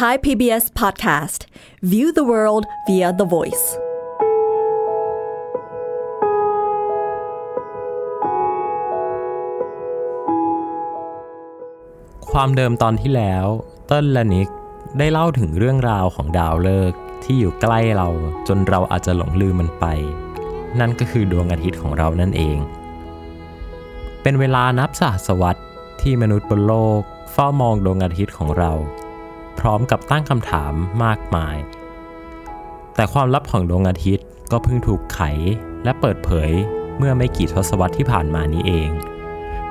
Thai PBS podcast. View the world via the voice. ความเดิมตอนที่แล้ว เติ้ลและนิกได้เล่าถึงเรื่องราวของดาวฤกษ์ที่อยู่ใกล้เราจนเราอาจจะหลงลืมมันไป นั่นก็คือดวงอาทิตย์ของเรานั่นเอง เป็นเวลานับสหศวรรษที่มนุษย์บนโลกเฝ้ามองดวงอาทิตย์ของเรา พร้อมกับตั้งคำถามมากมาย แต่ความลับของดวงอาทิตย์ก็เพิ่งถูกไขและเปิดเผยเมื่อไม่กี่ทศวรรษที่ผ่านมานี้เอง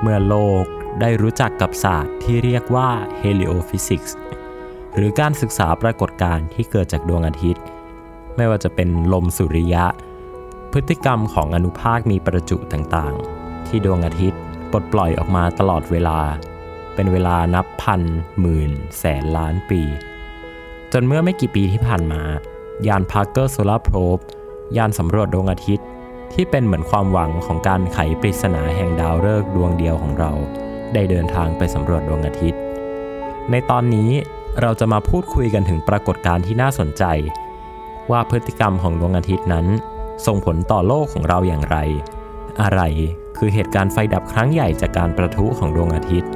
เมื่อโลกได้รู้จักกับศาสตร์ที่เรียกว่า heliophysics หรือการศึกษาปรากฏการณ์ที่เกิดจากดวงอาทิตย์ ไม่ว่าจะเป็นลมสุริยะ พฤติกรรมของอนุภาคมีประจุต่างๆ ที่ดวงอาทิตย์ปลดปล่อยออกมาตลอดเวลา เป็นเวลานับพันหมื่นแสนล้านปี จนเมื่อไม่กี่ปีที่ผ่านมา ยานพาร์เกอร์โซลาร์โพรบยานสำรวจดวงอาทิตย์ ที่เป็นเหมือนความหวังของการไขปริศนาแห่งดาวฤกษ์ดวงเดียวของเรา ได้เดินทางไปสำรวจดวงอาทิตย์ ในตอนนี้เราจะมาพูดคุยกันถึงปรากฏการณ์ที่น่าสนใจ ว่าพฤติกรรมของดวงอาทิตย์นั้น ส่งผลต่อโลกของเราอย่างไร อะไรคือเหตุการณ์ไฟดับครั้งใหญ่จากการประทุของดวงอาทิตย์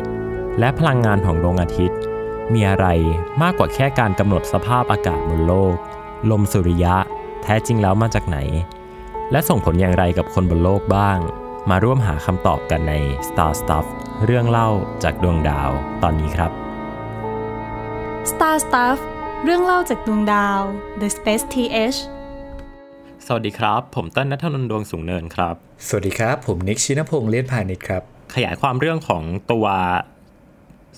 และพลังงานของดวงอาทิตย์ มีอะไรมากกว่าแค่การกำหนดสภาพอากาศบนโลก ลมสุริยะ แท้จริงแล้วมาจากไหน และส่งผลอย่างไรกับคนบนโลกบ้าง มาร่วมหาคำตอบกันใน Star Stuff เรื่องเล่าจากดวงดาวตอนนี้ครับ Star Stuff เรื่องเล่าจากดวงดาว The Space TH สวัสดีครับ ผมเต้นนัทนนท์ดวงสูงเนินครับ สวัสดีครับ ผมนิกชินพงษ์เลียนพาณิชย์ครับ ขยายความเรื่องของตัว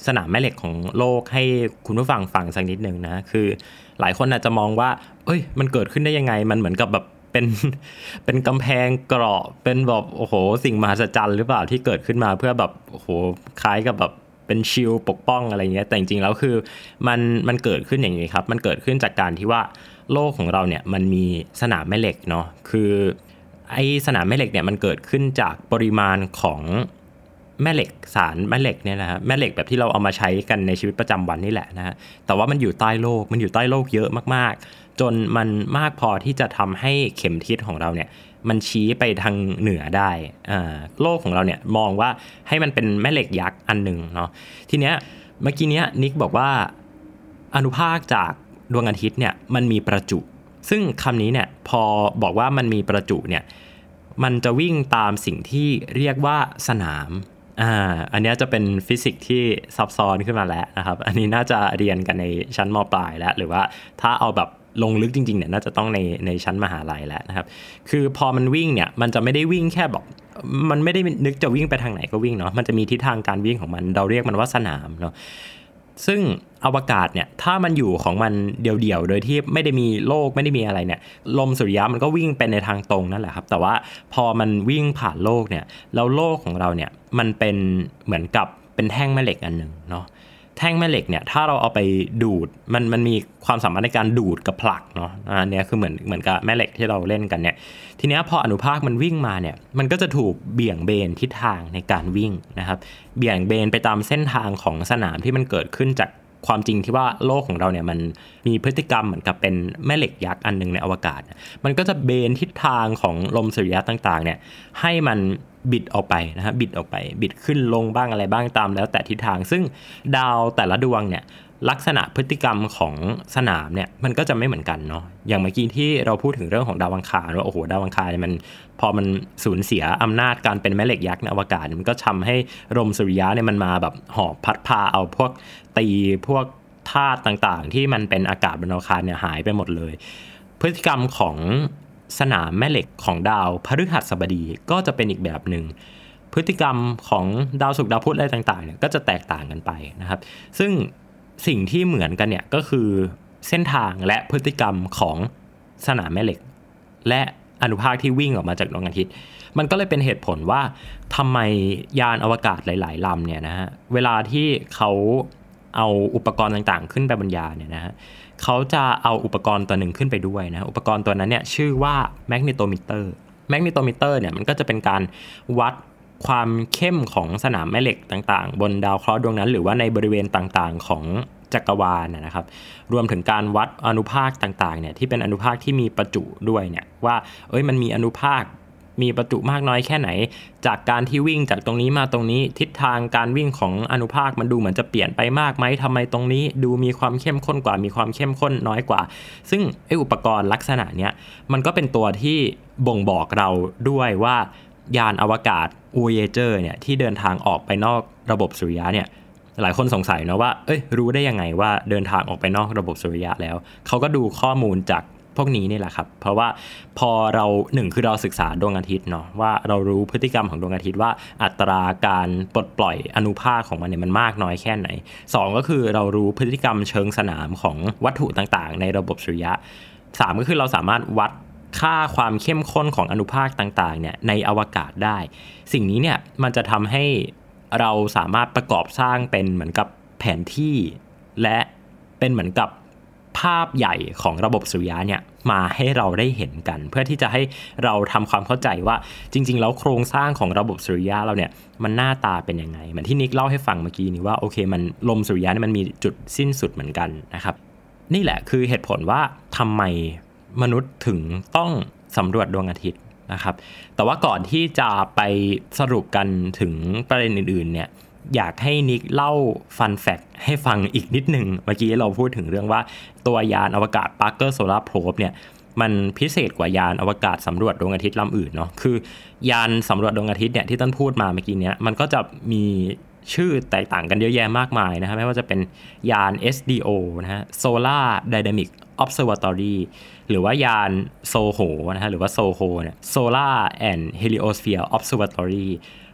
สนามแม่เหล็กของโลกให้คุณผู้ฟังฟังสักนิดหนึ่งนะ คือหลายคนอาจจะมองว่า เอ้ย มันเกิดขึ้นได้ยังไง มันเหมือนกับแบบเป็นเป็นกำแพงเกราะเป็นแบบโอ้โห สิ่งมหัศจรรย์หรือเปล่าที่เกิดขึ้นมาเพื่อแบบโอ้โหคล้ายกับแบบเป็นชิลปกป้องอะไรเงี้ยแต่จริงๆแล้วคือมันมันเกิดขึ้นอย่างนี้ครับ มันเกิดขึ้นจากการที่ว่าโลกของเราเนี่ยมันมีสนามแม่เหล็กเนาะคือไอสนามแม่เหล็กเนี่ยมันเกิดขึ้นจากปริมาณของ แม่เหล็กสารแม่เหล็กเนี่ยนะฮะแม่เหล็กแบบที่เราเอามาใช้กันในชีวิตประจำวันนี่แหละนะฮะแต่ว่ามันอยู่ใต้โลกมันอยู่ใต้โลกเยอะมากๆ จนมันมากพอที่จะทำให้เข็มทิศของเราเนี่ยมันชี้ไปทางเหนือได้อ่าโลกของเราเนี่ยมองว่าให้มันเป็นแม่เหล็กยักษ์อันหนึ่งเนาะทีเนี้ยเมื่อกี้เนี้ยนิกบอกว่าอนุภาคจากดวงอาทิตย์เนี่ยมันมีประจุ ซึ่งคำนี้เนี่ยพอบอกว่ามันมีประจุเนี่ยมันจะวิ่งตามสิ่งที่เรียกว่าสนาม อ่าอันนี้จะเป็นฟิสิกส์ที่ซับซ้อนขึ้นมาแล้วนะครับ อันนี้น่าจะเรียนกันในชั้นมปลายแล้ว หรือว่าถ้าเอาแบบลงลึกจริงๆเนี่ยน่าจะต้องในในชั้นมหาลัยแล้วนะครับ คือพอมันวิ่งเนี่ยมันจะไม่ได้วิ่งแค่บอกมันไม่ได้นึกจะวิ่งไปทางไหนก็วิ่งเนาะมันจะมีทิศทางการวิ่งของมัน เราเรียกมันว่าสนามเนาะ ซึ่งอวกาศเนี่ยถ้ามันอยู่ของมันเดี่ยวๆ โดยที่ไม่ได้มีโลกไม่ได้มีอะไรเนี่ยลมสุริยะมันก็วิ่งไปในทางตรงนั่นแหละครับ แต่ว่าพอมันวิ่งผ่านโลกเนี่ยแล้วโลกของเราเนี่ยมันเป็นเหมือนกับเป็นแท่งแม่เหล็กอันหนึ่งเนาะ แท่งแม่เหล็กเนี่ยถ้าเราเอาไปดูดมันมันมีความสามารถในการดูดกับผลักเนาะอันนี้คือเหมือนเหมือนกับแม่เหล็กที่เราเล่นกันเนี่ยทีนี้พออนุภาคมันวิ่งมาเนี่ยมันก็จะถูกเบี่ยงเบนทิศทางในการวิ่งนะครับเบี่ยงเบนไปตามเส้นทางของสนามที่มันเกิดขึ้นจาก ความจริงที่ว่าโลกของเราเนี่ยมันมีพฤติกรรมเหมือนกับเป็นแม่เหล็กยักษ์อันหนึ่งในอวกาศ มันก็จะเบนทิศทางของลมสุริยะต่างๆเนี่ยให้มันบิดออกไปนะฮะบิดออกไป บิดขึ้นลงบ้างอะไรบ้างตามแล้วแต่ทิศทาง ซึ่งดาวแต่ละดวงเนี่ย ลักษณะพฤติกรรมของสนามเนี่ยมันก็จะไม่เหมือนกันเนาะอย่างเมื่อกี้ที่เราพูดถึงเรื่องของดาวังคารว่าโอ้โหดาวังคารมันพอมันสูญเสียอำนาจการเป็นแม่เหล็กยักษ์ในอวกาศมันก็ทำให้ลมสุริยะเนี่ยมันมาแบบหอบพัดพาเอาพวกตีพวกธาตุต่างๆ ที่มันเป็นอากาศบนดาวังคารเนี่ยหายไปหมดเลย พฤติกรรมของสนามแม่เหล็กของดาวพฤหัสบดีก็จะเป็นอีกแบบหนึ่งพฤติกรรมของดาวศุกร์ดาวพุธอะไรต่างๆเนี่ยก็จะแตกต่างกันไปนะครับ ซึ่ง สิ่งที่เหมือนกันเนี่ยก็คือเส้นทางและพฤติกรรมของสนามแม่เหล็ก และอนุภาคที่วิ่งออกมาจากดวงอาทิตย์ มันก็เลยเป็นเหตุผลว่าทำไมยานอวกาศหลาย ๆลำเนี่ยนะฮะเวลาที่เขาเอาอุปกรณ์ต่างๆ ขึ้นไปบนยานเนี่ยนะฮะเขาจะเอาอุปกรณ์ตัวหนึ่งขึ้นไปด้วยนะอุปกรณ์ตัวนั้นเนี่ยชื่อว่า magnetometer magnetometer เนี่ยมันก็จะเป็นการวัด ความเข้มของสนามแม่เหล็กต่างๆ บนดาวเคราะห์ดวงนั้น หรือว่าในบริเวณต่างๆ ของจักรวาลนะครับ รวมถึงการวัดอนุภาคต่างๆเนี่ยที่เป็นอนุภาคที่มีประจุด้วยเนี่ยว่าเอ้ยมันมีอนุภาคมีประจุมากน้อยแค่ไหน จากการที่วิ่งจากตรงนี้มาตรงนี้ ทิศทางการวิ่งของอนุภาคมันดูเหมือนจะเปลี่ยนไปมากไหมทำไมตรงนี้ ดูมีความเข้มข้นกว่า มีความเข้มข้นน้อยกว่า ซึ่งไออุปกรณ์ลักษณะเนี้ยมันก็เป็นตัวที่บ่งบอกเราด้วยว่า ยานอวกาศ Voyager เนี่ยที่เดินทางออกไปนอกระบบสุริยะเนี่ยหลายคนสงสัยนะว่า เอ้ย รู้ได้ยังไงว่าเดินทางออกไปนอกระบบสุริยะแล้ว เขาก็ดูข้อมูลจากพวกนี้นี่แหละครับ เพราะว่าพอเราหนึ่งคือเราศึกษาดวงอาทิตย์เนาะว่าเรารู้พฤติกรรมของดวงอาทิตย์ว่าอัตราการปลดปล่อยอนุภาคของมันเนี่ยมันมากน้อยแค่ไหน 2 ก็คือเรารู้พฤติกรรมเชิงสนามของวัตถุต่างๆ ในระบบสุริยะ 3 ก็คือเราสามารถวัด ค่าความเข้มข้นของอนุภาคต่างๆเนี่ยในอวกาศได้ สิ่งนี้เนี่ยมันจะทำให้เราสามารถประกอบสร้างเป็นเหมือนกับแผนที่และเป็นเหมือนกับภาพใหญ่ของระบบสุริยะเนี่ยมาให้เราได้เห็นกัน เพื่อที่จะให้เราทำความเข้าใจว่าจริง ๆ แล้วโครงสร้างของระบบสุริยะเราเนี่ยมันหน้าตาเป็นยังไงเหมือนที่นิกเล่าให้ฟังเมื่อกี้นี้ว่าโอเคมันลมสุริยะเนี่ยมันมีจุดสิ้นสุดเหมือนกันนะครับ นี่แหละคือเหตุผลว่าทำไม มนุษย์ถึงต้องสำรวจดวงอาทิตย์นะครับ แต่ว่าก่อนที่จะไปสรุปกันถึงประเด็นอื่น ๆ เนี่ยอยากให้นิกเล่าฟันแฟกให้ฟังอีกนิดหนึ่งเมื่อกี้เราพูดถึงเรื่องว่าตัวยานอวกาศ Parker Solar Probe เนี่ยมันพิเศษกว่ายานอวกาศสำรวจดวงอาทิตย์ลำอื่นเนาะคือยานสำรวจดวงอาทิตย์เนี่ยที่ต้นพูดมาเมื่อกี้เนี้ยมันก็จะมีชื่อแตกต่างกันเยอะแยะมากมายนะฮะไม่ว่าจะเป็นยาน SDO นะฮะ Solar Dynamic Observatory หรือว่ายานโซโหนะฮะหรือว่าโซโฮเนี่ย Solar and Heliosphere Observatory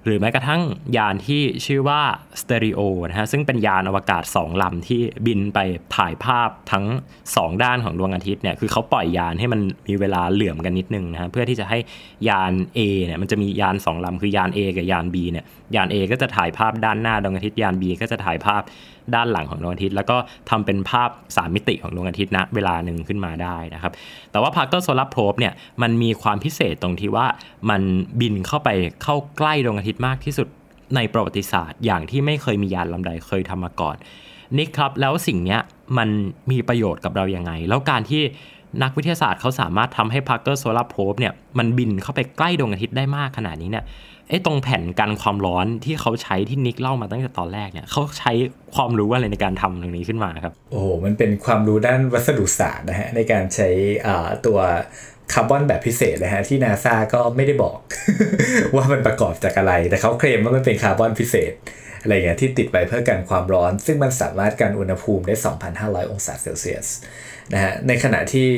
หรือแม้กระทั่งยานที่ชื่อว่า Stereo นะฮะซึ่งเป็นยานอวกาศ 2 ลำที่บินไปถ่ายภาพทั้ง 2 ด้านของดวงอาทิตย์เนี่ยคือเขาปล่อยยานให้มันมีเวลาเหลื่อมกันนิดนึงนะฮะเพื่อที่จะให้ยาน A เนี่ยมันจะมียาน 2 ลำคือยาน A กับยาน B เนี่ยยาน A ก็จะถ่ายภาพด้านหน้าดวงอาทิตย์ยาน B ก็จะถ่ายภาพ ด้านหลังของดวงอาทิตย์ แล้วก็ทำเป็นภาพ 3 มิติของดวงอาทิตย์นะเวลาหนึ่งขึ้นมาได้นะครับ แต่ว่า Parker Solar Probe เนี่ยมันมีความพิเศษตรงที่ว่ามันบินเข้าไปเข้าใกล้ดวงอาทิตย์มากที่สุดในประวัติศาสตร์ อย่างที่ไม่เคยมียานลำใดเคยทำมาก่อนนี่ครับแล้วสิ่งนี้มันมีประโยชน์กับเราอยัางไง แล้วการที่นักวิทยาศาสตร์เขาสามารถทำให้ Parker Solar Probe เนี่ยมันบินเข้าไปใกล้ดวงอาทิตย์ได้มากขนาดนี้เนี่ย ไอ้ตรงแผ่นกันความร้อนที่เขาใช้ที่นิกเล่ามาตั้งแต่ตอนแรกเนี่ยเขาใช้ความรู้อะไรในการทำตรงนี้ขึ้นมาครับโอ้โหมันเป็นความรู้ด้านวัสดุศาสตร์นะฮะในการใช้ตัวคาร์บอนแบบพิเศษนะฮะที่นาซาก็ไม่ได้บอก ว่ามันประกอบจากอะไร แต่เขาเคลมว่ามันเป็นคาร์บอนพิเศษอะไรเงี้ยที่ติดไปเพื่อกันความร้อน ซึ่งมันสามารถกันอุณหภูมิได้ 2,500 องศาเซลเซียส นะฮะในขณะที่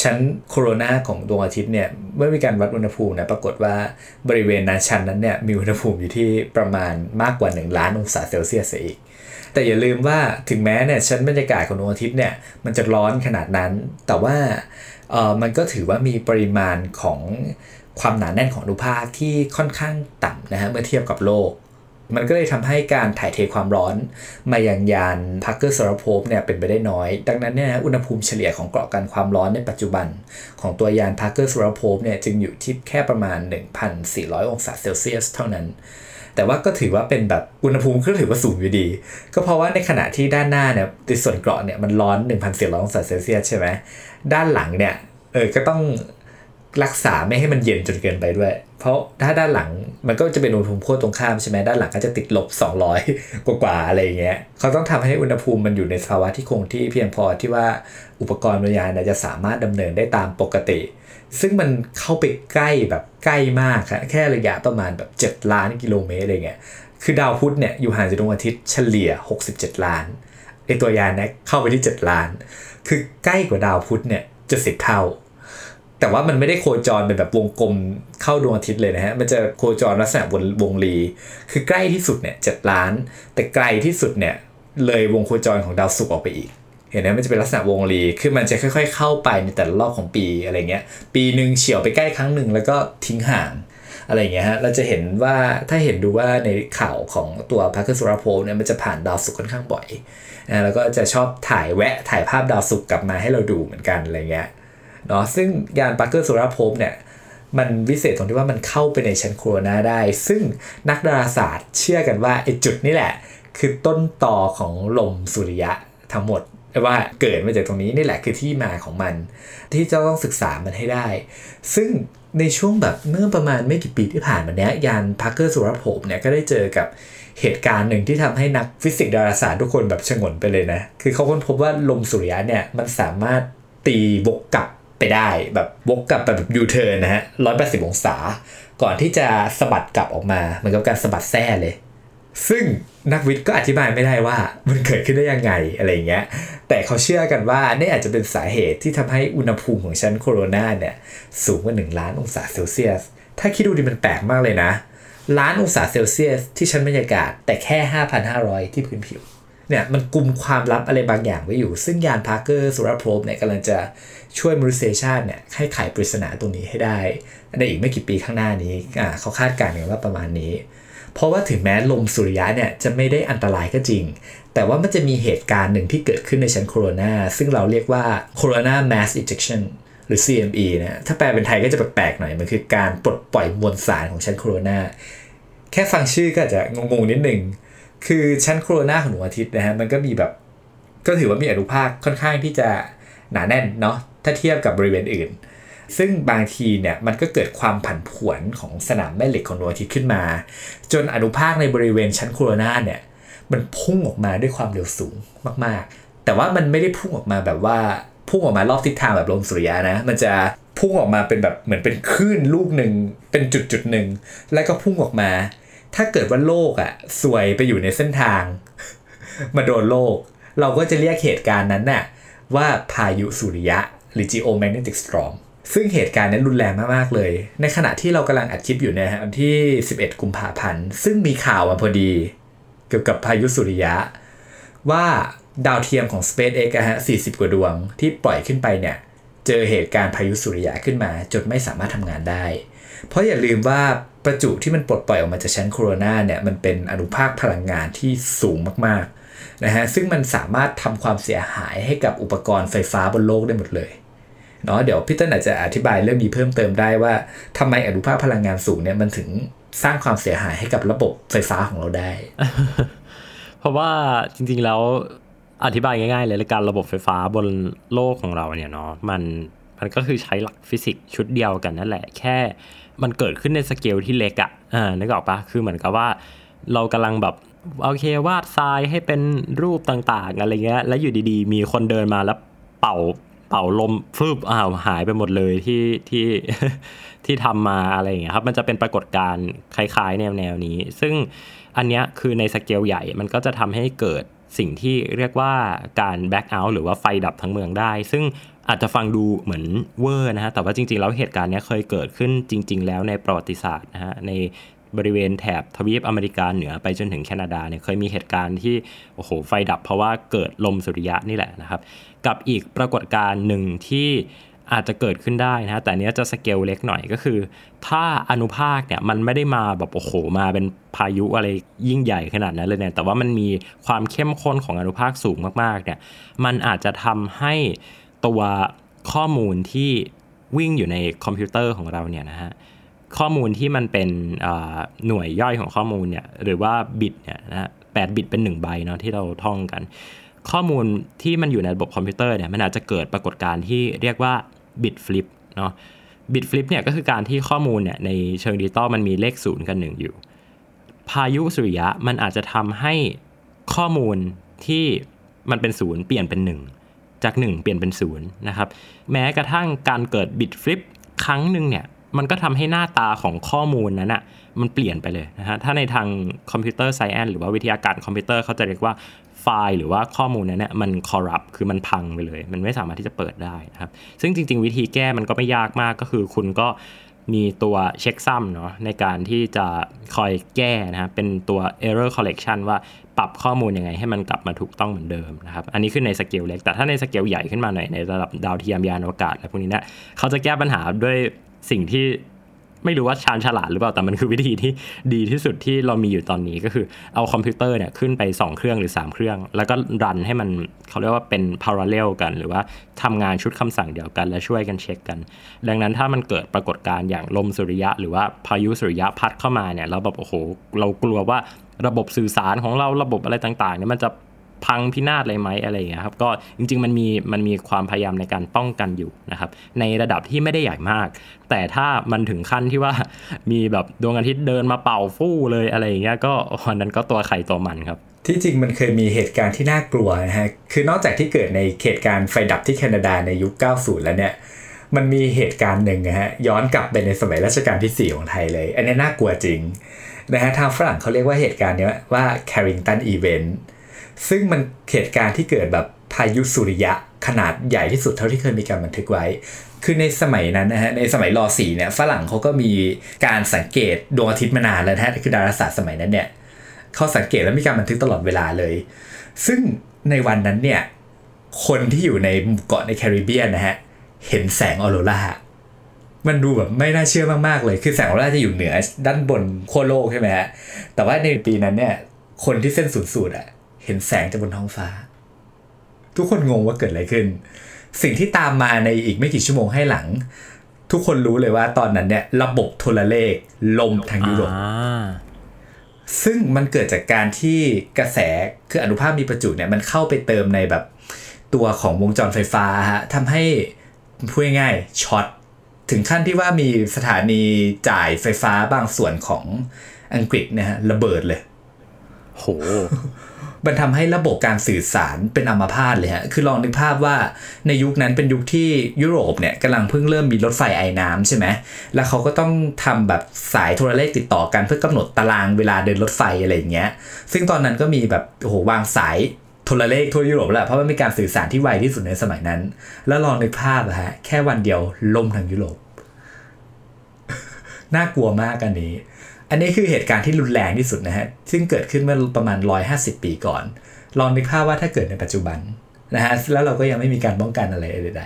ชั้นโคโรนาของดวงอาทิตย์เนี่ยเมื่อมีการวัดอุณหภูมินะปรากฏว่าบริเวณนั้นชั้นนั้นเนี่ยมีอุณหภูมิอยู่ที่ประมาณมากกว่า 1 ล้านองศาเซลเซียสอีก แต่อย่าลืมว่าถึงแม้เนี่ยชั้นบรรยากาศของดวงอาทิตย์เนี่ยมันจะร้อนขนาดนั้น แต่ว่าเออมันก็ถือว่ามีปริมาณของความหนาแน่นของอนุภาคที่ค่อนข้างต่ำนะฮะเมื่อเทียบกับโลก มันก็เลยทำให้การถ่ายเทความร้อน มายังยาน Parker Solar Probe เนี่ยเป็นไปได้น้อย ดังนั้นเนี่ยอุณหภูมิเฉลี่ยของเกราะกันความร้อนในปัจจุบัน ของตัวยาน Parker Solar Probe เนี่ยจึงอยู่ที่แค่ประมาณ 1,400 องศาเซลเซียสเท่านั้น แต่ว่าก็ถือว่าเป็นแบบอุณหภูมิก็ถือว่าสูงอยู่ดี ก็เพราะว่าในขณะที่ด้านหน้าเนี่ยในส่วนเกราะเนี่ยมันร้อน 1,400 องศาเซลเซียสใช่ไหมด้านหลังเนี่ยเออก็ต้อง รักษาไม่ให้มันเย็นจนเกินไปด้วย เพราะถ้าด้านหลังมันก็จะเป็นอุณหภูมิขั้วตรงข้ามใช่ไหมด้านหลังก็จะติดลบ 200 กว่าๆอะไรเงี้ยเขาต้องทำให้อุณหภูมิมันอยู่ในภาวะที่คงที่เพียงพอที่ว่าอุปกรณ์บรรยายจะสามารถดำเนินได้ตามปกติ ซึ่งมันเข้าไปใกล้แบบใกล้มากครับแค่ระยะประมาณแบบ 7 ล้านกิโลเมตรอะไรเงี้ยคือดาวพุธเนี่ยอยู่ห่างจากดวงอาทิตย์เฉลี่ย 67 ล้านไอตัวยานเนะเข้าไปที่ 7 ล้าน คือใกล้กว่าดาวพุธเนี่ยจะสิบเท่า แต่ว่ามันไม่ได้โคจรเป็นแบบวงกลมเข้าดวงอาทิตย์เลยนะฮะ มันจะโคจรลักษณะบนวงรี คือใกล้ที่สุดเนี่ยเจ็ดล้าน แต่ไกลที่สุดเนี่ยเลยวงโคจรของดาวศุกร์ออกไปอีก เห็นไหมมันจะเป็นลักษณะวงรี คือมันจะค่อย ๆ เข้าไปในแต่ละรอบของปีอะไรเงี้ย ปีหนึ่งเฉียวไปใกล้ครั้งหนึ่งแล้วก็ทิ้งห่างอะไรเงี้ยฮะ เราจะเห็นว่าถ้าเห็นดูว่าในข่าวของตัวพาร์คส o ราโพเนี่ยมันจะผ่านดาวศุกร์ค่อนข้างบ่อยนะแล้วก็จะชอบถ่ายแวะถ่ายภาพดาวศุกร์กลับมาให้เราดูเหมือนกันอะไรเงี้ย เนาะซึ่งยาน Parker Solar Probe เนี่ยมันวิเศษตรงที่ว่ามันเข้าไปในชั้นโคโรนาได้ ซึ่งนักดาราศาสตร์เชื่อกันว่าไอ้จุดนี้แหละ คือต้นต่อของลมสุริยะทั้งหมดว่าเกิดมาจากตรงนี้นี่แหละคือที่มาของมัน ที่จะต้องศึกษามันให้ได้ ซึ่งในช่วงแบบเมื่อประมาณไม่กี่ปีที่ผ่านมาเนี้ยยาน Parker Solar Probe เนี่ยก็ได้เจอกับเหตุการณ์หนึ่งที่ทำให้นักฟิสิกส์ดาราศาสตร์ทุกคนแบบฉงนไปเลยนะ คือเขาค้นพบว่าลมสุริยะเนี่ยมันสามารถตีวกกลับ ไปได้แบบวกกลับไปแบบยูเทิร์นนะฮะร้อยแปดสิบองศา ก่อนที่จะสะบัดกลับออกมาเหมือนกับการสะบัดแส้เลย ซึ่งนักวิทย์ก็อธิบายไม่ได้ว่ามันเกิดขึ้นได้ยังไงอะไรเงี้ย แต่เขาเชื่อกันว่านี่อาจจะเป็นสาเหตุที่ทำให้อุณหภูมิของชั้นโคโรนาเนี่ยสูงกว่า 1 ล้านองศาเซลเซียส ถ้าคิดดูดิมันแปลกมากเลยนะ ล้านองศาเซลเซียสที่ชั้นบรรยากาศ แต่แค่ 5,500 ที่พื้นผิวเนี่ยมันกลุ่มความลับอะไรบางอย่างไว้อยู่ ซึ่งยาน Parker Solar Probe เนี่ยกำลังจะ ช่วยมนุษยชาติเนี่ยให้ไขปริศนาตรงนี้ให้ได้ในอีกไม่กี่ปีข้างหน้านี้อ่าเขาคาดการณ์กันว่าประมาณนี้ เพราะว่าถึงแม้ลมสุริยะเนี่ยจะไม่ได้อันตรายก็จริง แต่ว่ามันจะมีเหตุการณ์หนึ่งที่เกิดขึ้นในชั้นโคโรนาซึ่งเราเรียกว่า corona mass ejection หรือ CME นะถ้าแปลเป็นไทยก็จะแปลกๆหน่อย มันคือการปลดปล่อยมวลสารของชั้นโคโรนาแค่ฟังชื่อก็อาจจะงงๆนิดหนึ่งคือชั้นโคโรนาของดวงอาทิตย์นะฮะมันก็มีแบบก็ถือว่ามีอนุภาคค่อนข้างที่จะหนาแน่นเนาะ ถ้าเทียบกับบริเวณอื่น ซึ่งบางทีเนี่ยมันก็เกิดความผันผวนของสนามแม่เหล็กของดวงอาทิตย์ขึ้นมา จนอนุภาคในบริเวณชั้นโคโรนาเนี่ยมันพุ่งออกมาด้วยความเร็วสูงมากๆ แต่ว่ามันไม่ได้พุ่งออกมาแบบว่าพุ่งออกมารอบทิศทางแบบลมสุริยะนะ มันจะพุ่งออกมาเป็นแบบเหมือนเป็นคลื่นลูกหนึ่งเป็นจุดจุดหนึ่งแล้วก็พุ่งออกมา ถ้าเกิดว่าโลกอะ่ะสวยไปอยู่ในเส้นทาง มาโดนโลก เราก็จะเรียกเหตุการณ์นั้นน่ะว่าพายุสุริยะ รือ geomagnetic storm ซึ่งเหตุการณ์นั้รุนแรงมากๆเลย ในขณะที่เรากำลังอัดคลิปอยู่นี่ยฮะวันที่ 11 กุมภาพันธ์ ซึ่งมีข่าวมาพอดี เกี่ยวกับพายุสุริยะ ว่าดาวเทียมของ SpaceX อะฮะ 40 กว่าดวงที่ปล่อยขึ้นไปเนี่ย เจอเหตุการณ์พายุสุริยะขึ้นมา จนไม่สามารถทำงานได้ เพราะอย่าลืมว่าประจุที่มันปลดปล่อยออกมาจากชั้นโคโรนาเนี่ยมันเป็นอนุภาคพลังงานที่สูงมากๆนะฮะซึ่งมันสามารถทำความเสียหายให้กับอุปกรณ์ไฟฟ้าบนโลกได้หมดเลย เนาะเดี๋ยวพี่เต้นอาจจะอธิบายเรื่องนี้เพิ่มเติมได้ว่าทำไมอนุภาคพลังงานสูงเนี่ยมันถึงสร้างความเสียหายให้กับระบบไฟฟ้าของเราได้ เพราะว่าจริงๆแล้วอธิบายง่ายๆเลยละกันระบบไฟฟ้าบนโลกของเราเนี่ยเนาะมันมันก็คือใช้หลักฟิสิกส์ชุดเดียวกันนั่นแหละ แค่มันเกิดขึ้นในสเกลที่เล็กอะอ่านึกออกปะคือเหมือนกับว่าเรากำลังแบบโอเควาดทรายให้เป็นรูปต่างๆอะไรเงี้ยแล้วอยู่ดีๆ มีคนเดินมาแล้วเป่า เป่าลมฟึบอ้าวหายไปหมดเลยที่ที่ที่ทำมาอะไรอย่างเงี้ยครับมันจะเป็นปรากฏการณ์คล้ายๆ แนวแนวนี้ ซึ่งอันเนี้ยคือในสเกลใหญ่มันก็จะทำให้เกิดสิ่งที่เรียกว่าการแบ็ k เอาท์หรือว่าไฟดับทั้งเมืองได้ ซึ่งอาจจะฟังดูเหมือนเวอร์นะฮะ แต่ว่าจริงๆ แล้วเหตุการณ์เนี้ยเคยเกิดขึ้นจริง ๆ แล้วในประวัติศาสตร์นะฮะ ใน บริเวณแถบทวีปอเมริกาเหนือไปจนถึงแคนาดาเนี่ยเคยมีเหตุการณ์ที่โอ้โหไฟดับเพราะว่าเกิดลมสุริยะนี่แหละนะครับ กับอีกปรากฏการณ์หนึ่งที่อาจจะเกิดขึ้นได้นะฮะแต่เนี้ยจะสเกลเล็กหน่อยก็คือ ถ้าอนุภาคเนี่ยมันไม่ได้มาแบบโอ้โหมาเป็นพายุอะไรยิ่งใหญ่ขนาดนั้นเลยเนี่ยแต่ว่ามันมีความเข้มข้นของอนุภาคสูงมากๆเนี่ยมันอาจจะทำให้ตัวข้อมูลที่วิ่งอยู่ในคอมพิวเตอร์ของเราเนี่ยนะฮะ ข้อมูลที่มันเป็นหน่วยย่อยของข้อมูลเนี่ยหรือว่าบิตเนี่ยนะแปดบิตเป็น1 ไบต์เนาะที่เราท่องกัน ข้อมูลที่มันอยู่ในระบบคอมพิวเตอร์เนี่ยมันอาจจะเกิดปรากฏการณ์ที่เรียกว่า bit flip เนาะ bit flip เนี่ยก็คือการที่ข้อมูลเนี่ยในเชิงดิจิตอลมันมีเลขศูนย์กับหนึ่งอยู่ พายุสุริยะมันอาจจะทำให้ข้อมูลที่มันเป็นศูนย์เปลี่ยนเป็นหนึ่งจาก 1 เปลี่ยนเป็นศูนย์นะครับแม้กระทั่งการเกิด bit flipครั้งหนึ่งเนี่ย มันก็ทำให้หน้าตาของข้อมูลนั้นอะมันเปลี่ยนไปเลยนะฮะถ้าในทาง computer science หรือว่าวิทยาการคอมพิวเตอร์เขาจะเรียกว่าไฟล์หรือว่าข้อมูลนั้นเนี่ยมัน corrupt คือมันพังไปเลย มันไม่สามารถที่จะเปิดได้นะครับ ซึ่งจริง ๆ วิธีแก้มันก็ไม่ยากมากก็คือคุณก็มีตัว checksum เนาะในการที่จะคอยแก้นะฮะเป็นตัว error correction ว่าปรับข้อมูลยังไงให้มันกลับมาถูกต้องเหมือนเดิมนะครับ อันนี้คือในสเกลเล็ก แต่ถ้าในสเกลใหญ่ขึ้นมาหน่อยในระดับดาวเทียมยานอวกาศอะไรพวกนี้เนะเขาจะแก้ปัญหาด้วย สิ่งที่ไม่รู้ว่าชาญฉลาดหรือเปล่าแต่มันคือวิธีที่ดีที่สุดที่เรามีอยู่ตอนนี้ก็คือเอาคอมพิวเตอร์เนี่ยขึ้นไป 2 เครื่องหรือ 3 เครื่อง แล้วก็รันให้มันเขาเรียกว่าเป็น parallel กัน หรือว่าทำงานชุดคำสั่งเดียวกัน และช่วยกันเช็คกัน ดังนั้นถ้ามันเกิดปรากฏการณ์อย่างลมสุริยะ หรือว่าพายุสุริยะพัดเข้ามาเนี่ยเราแบบโอ้โหเรากลัวว่าระบบสื่อสารของเราระบบอะไรต่างๆเนี่ยมันจะ พังพินาศอะไรไหมอะไรอย่างเงี้ยครับก็จริง ๆ มันมีมันมีความพยายามในการป้องกันอยู่นะครับในระดับที่ไม่ได้ใหญ่มาก แต่ถ้ามันถึงขั้นที่ว่ามีแบบดวงอาทิตย์เดินมาเป่าฟู่เลยอะไรอย่างเงี้ยก็วันนั้นก็ตัวไข่ตัวมันครับที่จริงมันเคยมีเหตุการณ์ที่น่ากลัวนะฮะ คือนอกจากที่เกิดในเหตุการณ์ไฟดับที่แคนาดาในยุค 90 แล้วเนี่ย มันมีเหตุการณ์หนึ่งนะฮะ ย้อนกลับไปในสมัยรัชกาลที่ 4 ของไทยเลย อันนี้น่ากลัวจริงนะฮะ ทางฝรั่งเขาเรียกว่าเหตุการณ์นี้ว่า Carrington Event ซึ่งมันเหตุการณ์ที่เกิดแบบพายุสุริยะขนาดใหญ่ที่สุดเท่าที่เคยมีการบันทึกไว้ คือในสมัยนั้นนะฮะ ในสมัยรอสีเนี่ย ฝรั่งเขาก็มีการสังเกตดวงอาทิตย์มานานแล้วนะฮะ คือดาราศาสตร์สมัยนั้นเนี่ยเขาสังเกตและมีการบันทึกตลอดเวลาเลย ซึ่งในวันนั้นเนี่ย คนที่อยู่ในเกาะในแคริบเบียนนะฮะ เห็นแสงออโรรามันดูแบบไม่น่าเชื่อมากๆเลย คือแสงออโรราจะอยู่เหนือด้านบนโคโลกใช่ไหมฮะ แต่ว่าในปีนั้นเนี่ย คนที่เส้นศูนย์สูตรอะ เห็นแสงจากบนท้องฟ้า ทุกคนงงว่าเกิดอะไรขึ้น สิ่งที่ตามมาในอีกไม่กี่ชั่วโมงให้หลัง ทุกคนรู้เลยว่าตอนนั้นเนี่ยระบบโทรเลขลมทางยุโรปซึ่งมันเกิดจากการที่กระแสคืออนุภาคมีประจุเนี่ยมันเข้าไปเติมในแบบตัวของวงจรไฟฟ้าฮะทำให้พูดง่ายๆช็อตถึงขั้นที่ว่ามีสถานีจ่ายไฟฟ้าบางส่วนของอังกฤษนะฮะระเบิดเลย โห มันทำให้ระบบการสื่อสารเป็นอัมพาตเลยฮะ คือลองนึกภาพว่าในยุคนั้นเป็นยุคที่ยุโรปเนี่ยกำลังเพิ่งเริ่มมีรถไฟไอ้น้ำใช่ไหม แล้วเขาก็ต้องทำแบบสายโทรเลขติดต่อกันเพื่อกำหนดตารางเวลาเดินรถไฟอะไรอย่างเงี้ย ซึ่งตอนนั้นก็มีแบบโอ้โหวางสายโทรเลขทั่วยุโรปแล้วเพราะมันมีการสื่อสารที่ไวที่สุดในสมัยนั้น แล้วลองนึกภาพอะฮะแค่วันเดียวล่มทั้งยุโรป น่ากลัวมากอันนี้ อันนี้คือเหตุการณ์ที่รุนแรงที่สุดนะฮะ ซึ่งเกิดขึ้นเมื่อประมาณ 150 ปีก่อน ลองนึกภาพว่าถ้าเกิดในปัจจุบันนะฮะ แล้วเราก็ยังไม่มีการป้องกันอะไรใด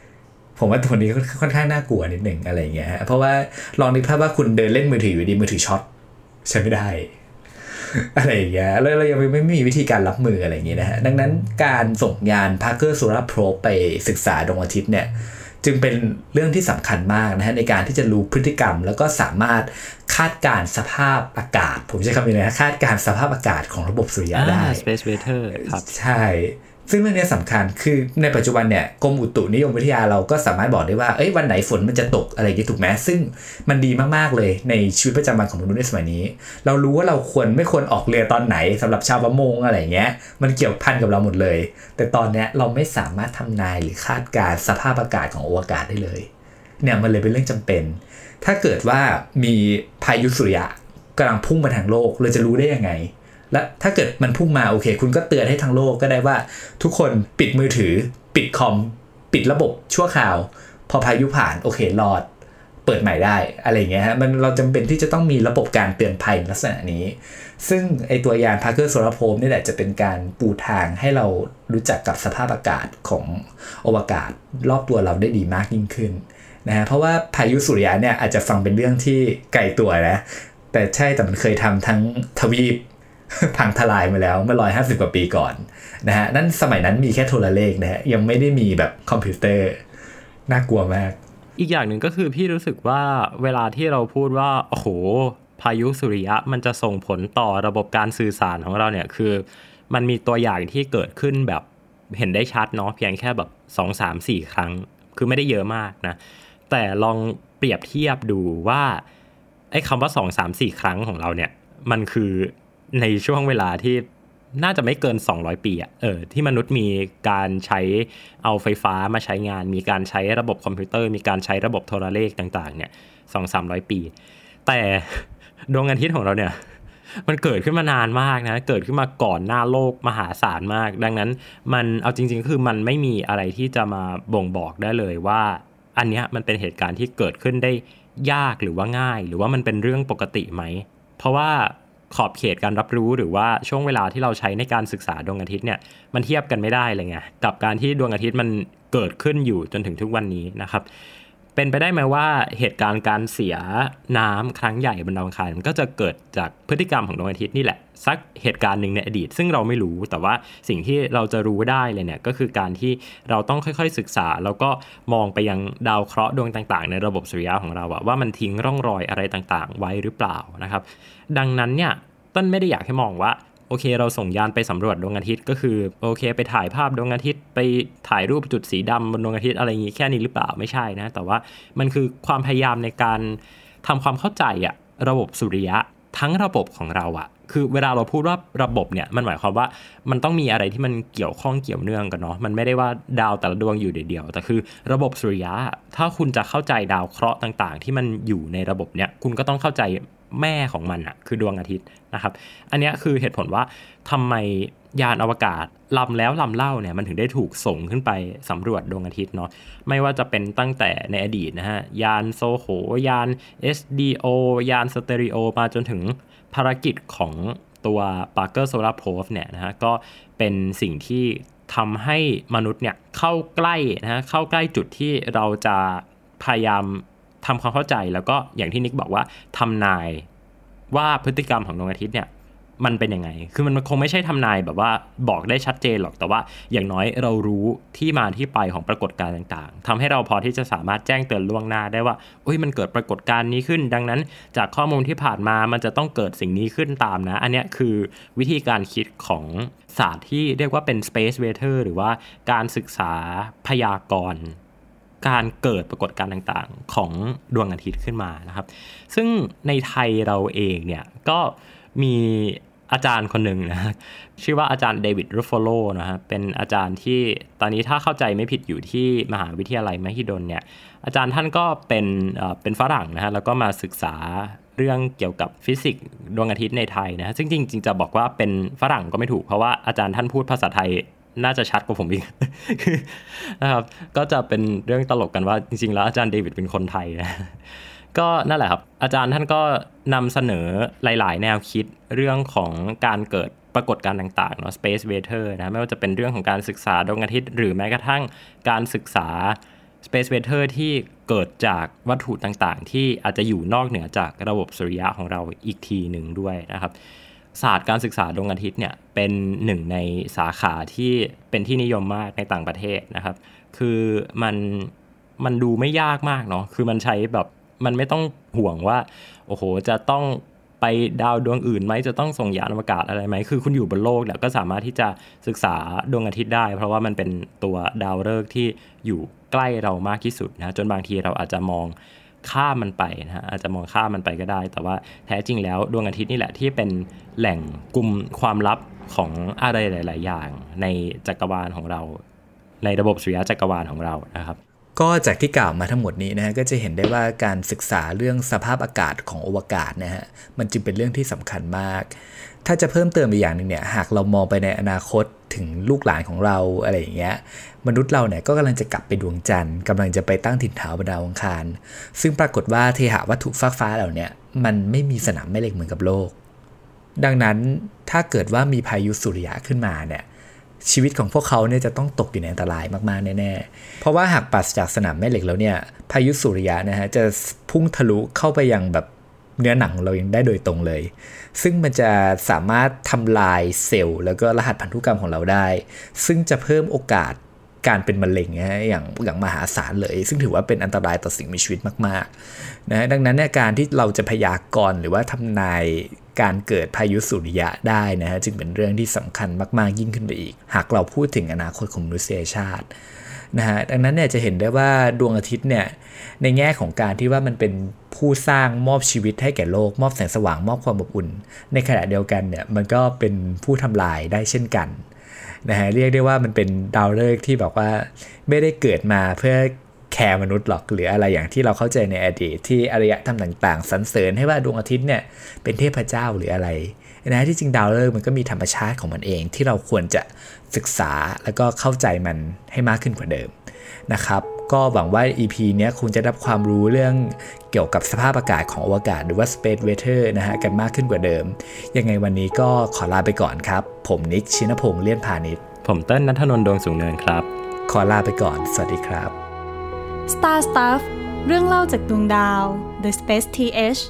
ๆ ผมว่าตัวนี้ค่อนข้างน่ากลัวนิดหนึ่งอะไรอย่างเงี้ยฮะเพราะว่าลองนึกภาพว่าคุณเดินเล่นมือถืออยู่ดีมือถือช็อตใช้ไม่ได้ อะไรอย่างเงี้ย แล้วเรายังไม่มีวิธีการรับมืออะไรอย่างเงี้ยนะฮะ ดังนั้นการส่งยาน Parker Solar Probe ไปศึกษาดวงอาทิตย์เนี่ยจึงเป็นเรื่องที่สำคัญมากนะฮะในการที่จะรู้พฤติกรรม แล้วก็สามารถ คาดการณ์สภาพอากาศ ผมใช้คำนี้นะคาดการณ์สภาพอากาศของระบบสุริยะได้ Space Weather ครับใช่ ซึ่งเรื่องนี้สำคัญคือในปัจจุบันเนี่ยกรมอุตุนิยมวิทยาเราก็สามารถบอกได้ว่าเอ้ยวันไหนฝนมันจะตกอะไรอย่างนี้ถูกไหมซึ่งมันดีมากๆเลยในชีวิตประจำวันของมนุษย์ในสมัยนี้ เรารู้ว่าเราควรไม่ควรออกเรือตอนไหนสำหรับชาวประมงอะไรอย่างเงี้ย มันเกี่ยวพันกับเราหมดเลย แต่ตอนเนี้ยเราไม่สามารถทำนายหรือคาดการณ์สภาพอากาศของอวกาศได้เลย เนี่ยมันเลยเป็นเรื่องจำเป็น ถ้าเกิดว่ามีพายุสุริยะกำลังพุ่งมาทางโลกเราจะรู้ได้ยังไง และถ้าเกิดมันพุ่งมาโอเค คุณก็เตือนให้ทั้งโลกก็ได้ว่า ทุกคนปิดมือถือ ปิดคอม ปิดระบบชั่วคราว พอพายุผ่านโอเครอด เปิดใหม่ได้อะไรเงี้ยฮะมันเราจำเป็นที่จะต้องมีระบบการเตือนภัยลักษณะนี้ ซึ่งไอตัวยาน Parker Solar Probe นี่แหละจะเป็นการปูทางให้เรารู้จักกับสภาพอากาศของอวกาศรอบตัวเราได้ดีมากยิ่งขึ้น นะฮะเพราะว่าพายุสุริยะเนี่ยอาจจะฟังเป็นเรื่องที่ไกลตัวนะแต่ใช่แต่มันเคยทำทั้งทวีปพังทลายมาแล้วเมื่อ150กว่าปีก่อนนะฮะนั่นสมัยนั้นมีแค่โทรเลขนะฮะยังไม่ได้มีแบบคอมพิวเตอร์น่ากลัวมาก อีกอย่างหนึ่งก็คือพี่รู้สึกว่าเวลาที่เราพูดว่าโอ้โห พายุสุริยะมันจะส่งผลต่อระบบการสื่อสารของเราเนี่ยคือ มันมีตัวอย่างที่เกิดขึ้นแบบเห็นได้ชัดเนาะเพียงแค่แบบสองสามสี่ครั้ง คือไม่ได้เยอะมากนะ แต่ลองเปรียบเทียบดูว่าไอ้คำว่าสองสามสี่ครั้งของเราเนี่ย มันคือในช่วงเวลาที่น่าจะไม่เกิน 200 ปีอะเออที่มนุษย์มีการใช้เอาไฟฟ้ามาใช้งาน มีการใช้ระบบคอมพิวเตอร์ มีการใช้ระบบโทรเลขต่าง ๆ เนี่ยสองสามร้อยปี แต่ดวงอาทิตย์ของเราเนี่ย มันเกิดขึ้นมานานมากนะ เกิดขึ้นมาก่อนหน้าโลกมหาศาลมาก ดังนั้นมันเอาจริง ๆ คือมันไม่มีอะไรที่จะมาบ่งบอกได้เลยว่า อันเนี้ยมันเป็นเหตุการณ์ที่เกิดขึ้นได้ยากหรือว่าง่าย หรือว่ามันเป็นเรื่องปกติไหม เพราะว่าขอบเขตการรับรู้หรือว่าช่วงเวลาที่เราใช้ในการศึกษาดวงอาทิตย์เนี่ยมันเทียบกันไม่ได้เลยไงกับการที่ดวงอาทิตย์มันเกิดขึ้นอยู่จนถึงทุกวันนี้นะครับ เป็นไปได้ไหมว่าเหตุการณ์การเสียน้ำครั้งใหญ่บนดาวอังคารมันก็จะเกิดจากพฤติกรรมของดวงอาทิตย์นี่แหละสักเหตุการณ์หนึ่งในอดีต ซึ่งเราไม่รู้แต่ว่าสิ่งที่เราจะรู้ได้เลยเนี่ยก็คือการที่เราต้องค่อยๆศึกษา แล้วก็มองไปยังดาวเคราะห์ดวงต่างๆ ในระบบสุริยะของเราอะว่ามันทิ้งร่องรอยอะไรต่างๆ ไว้หรือเปล่านะครับ ดังนั้นเนี่ยต้นไม่ได้อยากให้มองว่า โอเค เราส่งยานไปสำรวจดวงอาทิตย์ก็คือโอเค ไปถ่ายภาพดวงอาทิตย์ ไปถ่ายรูปจุดสีดำบนดวงอาทิตย์อะไรอย่างงี้แค่นี้หรือเปล่าไม่ใช่นะ แต่ว่ามันคือความพยายามในการทำความเข้าใจอะระบบสุริยะทั้งระบบของเราอะคือเวลาเราพูดว่าระบบเนี่ยมันหมายความว่ามันต้องมีอะไรที่มันเกี่ยวข้องเกี่ยวเนื่องกันเนาะมันไม่ได้ว่าดาวแต่ละดวงอยู่เดียวแต่คือระบบสุริยะถ้าคุณจะเข้าใจดาวเคราะห์ต่าง ๆ ที่มันอยู่ในระบบเนี่ยคุณก็ต้องเข้าใจ แม่ของมันอะคือดวงอาทิตย์นะครับ อันนี้คือเหตุผลว่าทำไมยานอวกาศลำแล้วลำเล่าเนี่ยมันถึงได้ถูกส่งขึ้นไปสำรวจดวงอาทิตย์เนาะไม่ว่าจะเป็นตั้งแต่ในอดีตนะฮะยานโซโหยาน SDO ยานสเตอริโอมาจนถึงภารกิจของตัว Parker Solar Probe เนี่ยนะฮะก็เป็นสิ่งที่ทำให้มนุษย์เนี่ยเข้าใกล้นะฮะเข้าใกล้จุดที่เราจะพยายาม ทำความเข้าใจแล้วก็อย่างที่นิกบอกว่าทำนายว่าพฤติกรรมของดวงอาทิตย์เนี่ยมันเป็นยังไง คือมันคงไม่ใช่ทำนายแบบว่าบอกได้ชัดเจนหรอก แต่ว่าอย่างน้อยเรารู้ที่มาที่ไปของปรากฏการณ์ต่างๆทำให้เราพอที่จะสามารถแจ้งเตือนล่วงหน้าได้ว่าอุ้ยมันเกิดปรากฏการณ์นี้ขึ้น ดังนั้น จากข้อมูลที่ผ่านมามันจะต้องเกิดสิ่งนี้ขึ้นตามนะ อันนี้คือวิธีการคิดของศาสตร์ที่เรียกว่าเป็น space weather หรือว่าการศึกษาพยากรณ์ การเกิดปรากฏการณ์ต่างๆ ของดวงอาทิตย์ขึ้นมานะครับ ซึ่งในไทยเราเองเนี่ยก็มีอาจารย์คนหนึ่งนะชื่อว่าอาจารย์เดวิดรูฟโฟโลนะฮะเป็นอาจารย์ที่ตอนนี้ถ้าเข้าใจไม่ผิดอยู่ที่มหาวิทยาลัยมหิดลเนี่ยอาจารย์ท่านก็เป็นเป็นฝรั่งนะฮะแล้วก็มาศึกษาเรื่องเกี่ยวกับฟิสิกส์ดวงอาทิตย์ในไทยนะซึ่งจริงๆจะบอกว่าเป็นฝรั่งก็ไม่ถูกเพราะว่าอาจารย์ท่านพูดภาษาไทย น่าจะชัดกว่าผมอีกนะครับ ก็จะเป็นเรื่องตลกกันว่าจริงๆ แล้วอาจารย์เดวิดเป็นคนไทยนะก็นั่นแหละครับ อาจารย์ท่านก็นำเสนอหลาย ๆ แนวคิดเรื่องของการเกิดปรากฏการณ์ต่างๆเนาะ space weather นะไม่ว่าจะเป็นเรื่องของการศึกษาดวงอาทิตย์ หรือแม้กระทั่งการศึกษา space weather ที่เกิดจากวัตถุต่างๆ ที่อาจจะอยู่นอกเหนือจากระบบสุริยะของเราอีกทีหนึ่งด้วยนะครับ ศาสตร์การศึกษาดวงอาทิตย์เนี่ยเป็นหนึ่งในสาขาที่เป็นที่นิยมมากในต่างประเทศนะครับ คือมันมันดูไม่ยากมากเนาะคือมันใช้แบบมันไม่ต้องห่วงว่าโอ้โหจะต้องไปดาวดวงอื่นไหมจะต้องส่งยานอวกาศอะไรไหมคือคุณอยู่บนโลกเนี่ยก็สามารถที่จะศึกษาดวงอาทิตย์ได้ เพราะว่ามันเป็นตัวดาวฤกษ์ที่อยู่ใกล้เรามากที่สุดนะจนบางทีเราอาจจะมอง ข้ามมันไปนะฮะอาจจะมองข้ามมันไปก็ได้ แต่ว่าแท้จริงแล้วดวงอาทิตย์นี่แหละที่เป็นแหล่งกลุ่มความลับของอะไรหลาย ๆ อย่าง ในจักรวาลของเรา ในระบบสุริยะจักรวาลของเรานะครับก็จากที่กล่าวมาทั้งหมดนี้นะฮะก็จะเห็นได้ว่าการศึกษาเรื่องสภาพอากาศของอวกาศนะฮะมันจึงเป็นเรื่องที่สำคัญมาก ถ้าจะเพิ่มเติมอีกอย่างหนึ่งเนี่ยหากเรามองไปในอนาคตถึงลูกหลานของเราอะไรอย่างเงี้ยมนุษย์เราเนี่ยก็กำลังจะกลับไปดวงจันทร์กำลังจะไปตั้งถิ่นฐานบนดาวอังคาร ซึ่งปรากฏว่าเทหะวัตถุฟ้าฟ้าเหล่านี้มันไม่มีสนามแม่เหล็กเหมือนกับโลก ดังนั้นถ้าเกิดว่ามีพายุสุริยะขึ้นมาเนี่ยชีวิตของพวกเขาเนี่ยจะต้องตกอยู่ในอันตรายมาก ๆ แน่ ๆ เพราะว่าหากปัสจากสนามแม่เหล็กแล้วเนี่ยพายุสุริยะนะฮะจะพุ่งทะลุเข้าไปยังแบบ เนื้อหนังเรายังได้โดยตรงเลย ซึ่งมันจะสามารถทำลายเซลล์แล้วก็รหัสพันธุกรรมของเราได้ ซึ่งจะเพิ่มโอกาสการเป็นมะเร็งนะอย่างอย่างมหาศาลเลย ซึ่งถือว่าเป็นอันตรายต่อสิ่งมีชีวิตมากๆนะดังนั้นเนี่ยการที่เราจะพยากรณ์หรือว่าทำนายการเกิดพายุสุริยะได้นะฮะจึงเป็นเรื่องที่สำคัญมากๆยิ่งขึ้นไปอีก หากเราพูดถึงอนาคตของมนุษยชาติ นะฮะดังนั้นเนี่ยจะเห็นได้ว่าดวงอาทิตย์เนี่ยในแง่ของการที่ว่ามันเป็นผู้สร้างมอบชีวิตให้แก่โลก มอบแสงสว่างมอบความอบอุ่น ในขณะเดียวกันเนี่ยมันก็เป็นผู้ทำลายได้เช่นกันนะฮะเรียกได้ว่ามันเป็นดาวฤกษ์ที่บอกว่าไม่ได้เกิดมาเพื่อแคร์มนุษย์หรอกหรืออะไรอย่างที่เราเข้าใจในอดีตที่อารยธรรมต่างๆสรรเสริญให้ว่าดวงอาทิตย์เนี่ยเป็นเทพเจ้าหรืออะไร นะที่จริงดาวฤกษ์มันก็มีธรรมชาติของมันเอง ที่เราควรจะศึกษาแล้วก็เข้าใจมันให้มากขึ้นกว่าเดิมนะครับก็หวังว่า EP นี้คงจะได้ความรู้เรื่องเกี่ยวกับสภาพอากาศของอวกาศหรือว่า space weather นะฮะกันมากขึ้นกว่าเดิม ยังไงวันนี้ก็ขอลาไปก่อนครับ ผมนิกชินพงษ์เลี่ยนพาณิชย์ผมเต้นนัทนนท์ดวงสูงเนินครับ ขอลาไปก่อน สวัสดีครับ Star Stuff เรื่องเล่าจากดวงดาว The Space TH